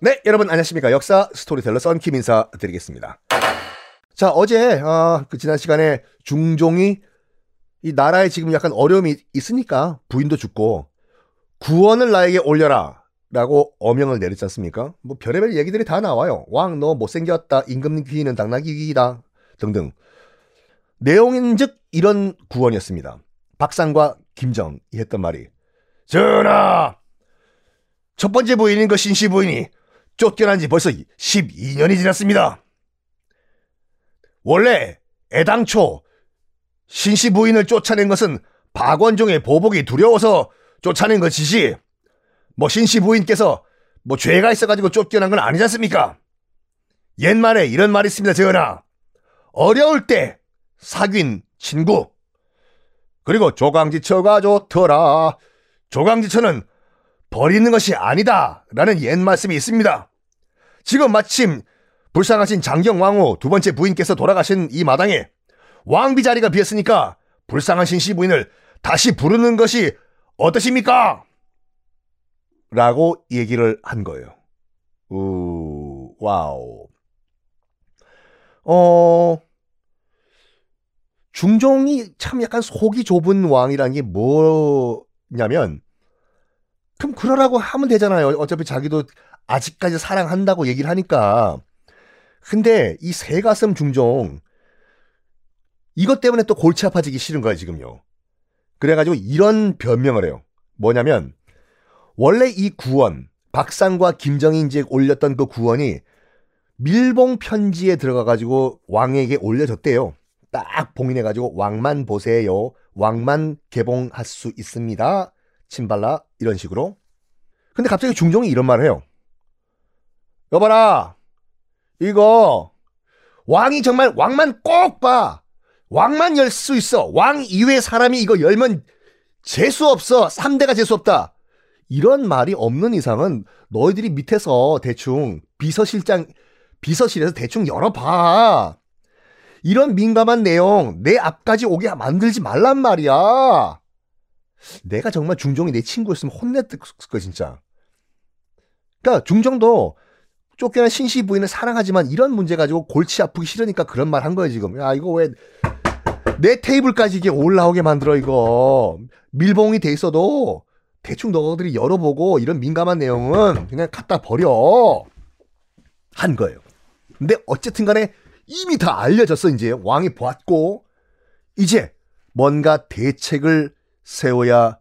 네, 여러분 안녕하십니까. 역사 스토리텔러 썬킴 인사드리겠습니다. 자, 어제 어, 그 지난 시간에 중종이 이 나라에 지금 약간 어려움이 있으니까 부인도 죽고 구언을 나에게 올려라 라고 어명을 내렸지 않습니까? 뭐 별의별 얘기들이 다 나와요. 왕 너 못생겼다. 임금 귀는 당나귀 귀다. 등등. 내용인즉 이런 구언이었습니다. 박상과 김정이 했던 말이 전하 첫 번째 부인인 그 신씨 부인이 쫓겨난 지 벌써 12년이 지났습니다. 원래 애당초 신 씨 부인을 쫓아낸 것은 박원종의 보복이 두려워서 쫓아낸 것이지 뭐 신 씨 부인께서 뭐 죄가 있어가지고 쫓겨난 건 아니지 않습니까? 옛말에 이런 말이 있습니다, 전하. 어려울 때 사귄 친구. 그리고 조강지처가 좋더라. 조강지처는 버리는 것이 아니다. 라는 옛 말씀이 있습니다. 지금 마침 불쌍하신 장경왕후 두 번째 부인께서 돌아가신 이 마당에 왕비 자리가 비었으니까 불쌍한 신씨 부인을 다시 부르는 것이 어떠십니까? 라고 얘기를 한 거예요. 우, 와우. 어, 중종이 참 약간 속이 좁은 왕이라는 게 뭐 냐면, 그럼 그러라고 하면 되잖아요. 어차피 자기도 아직까지 사랑한다고 얘기를 하니까. 근데 이 새 가슴 중종, 이것 때문에 또 골치 아파지기 싫은 거야, 지금요. 그래가지고 이런 변명을 해요. 뭐냐면, 원래 이 구원, 박상과 이제 올렸던 그 구원이 밀봉 편지에 들어가가지고 왕에게 올려졌대요. 딱 봉인해가지고 왕만 보세요. 왕만 개봉할 수 있습니다. 침발라 이런 식으로. 근데 갑자기 중종이 이런 말을 해요. 여봐라. 이거 왕이 정말 왕만 꼭 봐. 왕만 열 수 있어. 왕 이외 사람이 이거 열면 재수 없어. 3대가 재수 없다. 이런 말이 없는 이상은 너희들이 밑에서 대충 비서실장 비서실에서 대충 열어봐. 이런 민감한 내용 내 앞까지 오게 만들지 말란 말이야. 내가 정말 중종이 내 친구였으면 혼냈을 거 진짜. 그러니까 중종도 쫓겨난 신씨 부인을 사랑하지만 이런 문제 가지고 골치 아프기 싫으니까 그런 말 한 거예요 지금. 야 이거 왜 내 테이블까지 이게 올라오게 만들어 이거 밀봉이 돼 있어도 대충 너희들이 열어보고 이런 민감한 내용은 그냥 갖다 버려 한 거예요. 근데 어쨌든 간에 이미 다 알려졌어 이제 왕이 보았고 이제 뭔가 대책을 세워야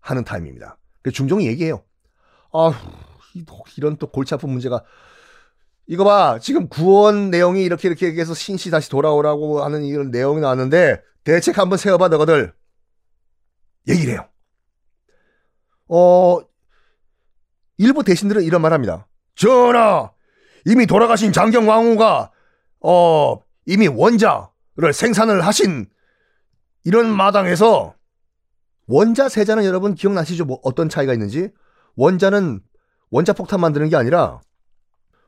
하는 타임입니다. 중종이 얘기해요. 아 이런 또 골치 아픈 문제가 이거 봐 지금 구원 내용이 이렇게 이렇게 해서 신씨 다시 돌아오라고 하는 이런 내용이 나왔는데 대책 한번 세워봐 너희들 얘기를 해요. 어 일부 대신들은 이런 말합니다. 전하 이미 돌아가신 장경 왕후가 어 이미 원자를 생산을 하신 이런 마당에서 원자 세자는 여러분 기억나시죠? 뭐 어떤 차이가 있는지 원자는 원자 폭탄 만드는 게 아니라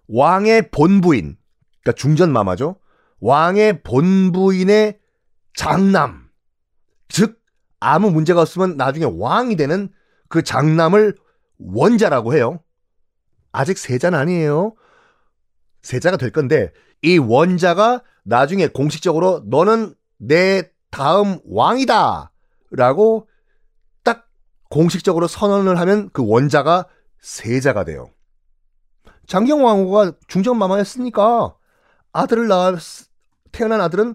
왕의 본부인 그러니까 중전 마마죠. 왕의 본부인의 장남 즉 아무 문제가 없으면 나중에 왕이 되는 그 장남을 원자라고 해요. 아직 세자는 아니에요. 세자가 될 건데 이 원자가 나중에 공식적으로 너는 내 다음 왕이다 라고 딱 공식적으로 선언을 하면 그 원자가 세자가 돼요. 장경왕후가 중전마마였으니까 아들을 낳아 태어난 아들은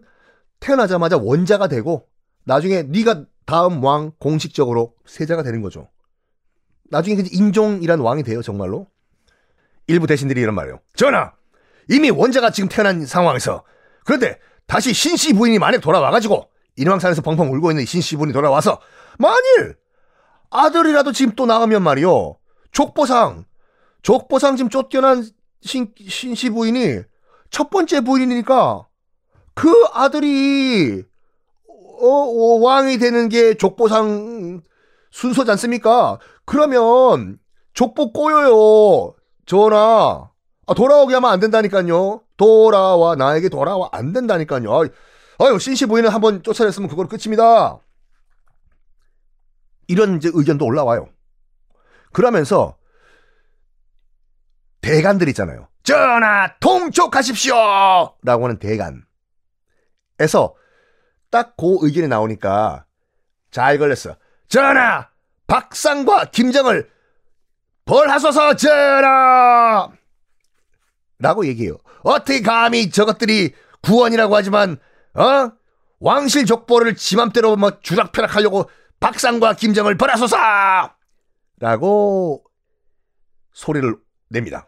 태어나자마자 원자가 되고 나중에 네가 다음 왕 공식적으로 세자가 되는 거죠. 나중에 인종이란 왕이 돼요 정말로. 일부 대신들이 이런 말이에요. 전하 이미 원자가 지금 태어난 상황에서 그런데 다시 신씨 부인이 만약 돌아와가지고 인왕산에서 펑펑 울고 있는 신씨 부인이 돌아와서 만일 아들이라도 지금 또 나가면 말이요 족보상 족보상 지금 쫓겨난 신, 신씨 부인이 첫 번째 부인이니까 그 아들이 어, 어, 왕이 되는 게 족보상 순서지 않습니까? 그러면 족보 꼬여요. 전하. 아, 돌아오게 하면 안 된다니까요. 돌아와 나에게 돌아와 안 된다니까요. 아유 신씨 부인을 한번 쫓아냈으면 그걸 끝입니다. 이런 이제 의견도 올라와요. 그러면서 대간들 있잖아요. 전하 통촉하십시오! 라고 하는 대간에서 딱 그 의견이 나오니까 잘 걸렸어. 전하 박상과 김정을 벌하소서 전하! 라고 얘기해요. 어떻게 감히 저것들이 구원이라고 하지만 어? 왕실 족보를 지맘대로 뭐 주락펴락하려고 박상과 김정을 벌하소서! 라고 소리를 냅니다.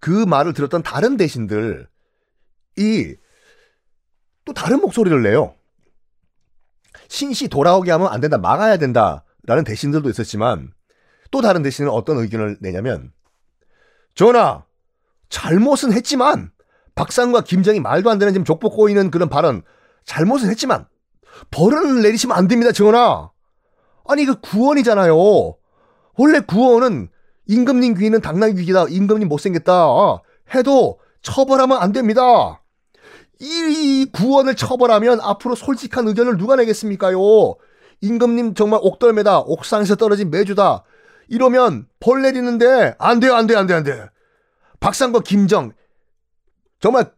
그 말을 들었던 다른 대신들이 또 다른 목소리를 내요. 신씨 돌아오게 하면 안 된다, 막아야 된다. 라는 대신들도 있었지만 또 다른 대신은 어떤 의견을 내냐면 전하, 잘못은 했지만 박상과 김정이 말도 안 되는 지금 족보 꼬이는 그런 발언 잘못은 했지만 벌을 내리시면 안 됩니다, 전하. 아니 그 구원이잖아요. 원래 구원은 임금님 귀는 당나귀 귀다. 임금님 못생겼다. 해도 처벌하면 안 됩니다. 이 구원을 처벌하면 앞으로 솔직한 의견을 누가 내겠습니까요? 임금님 정말 옥돌매다. 옥상에서 떨어진 매주다. 이러면 벌 내리는데 안 돼요, 안 돼요, 안 돼요, 안 돼요. 박상과 김정 정말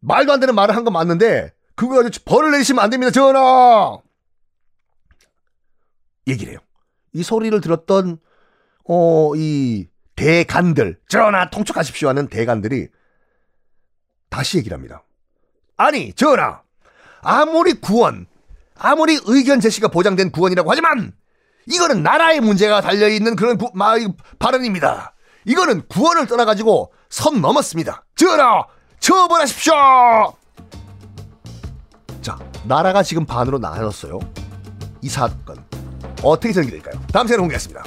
말도 안 되는 말을 한 건 맞는데 그거 가지고 벌을 내리시면 안 됩니다, 전하. 얘기를 해요. 이 소리를 들었던 어, 이 대간들, 전하 통촉하십시오 하는 대간들이 다시 얘기를 합니다. 아니, 전하, 아무리 구원, 아무리 의견 제시가 보장된 구원이라고 하지만 이거는 나라의 문제가 달려있는 그런 구, 마, 발언입니다. 이거는 구원을 떠나가지고 선 넘었습니다. 전하, 처벌하십시오! 자, 나라가 지금 반으로 나눠졌어요. 이 사건. 어떻게 전개될까요? 다음 시간에 공개하겠습니다.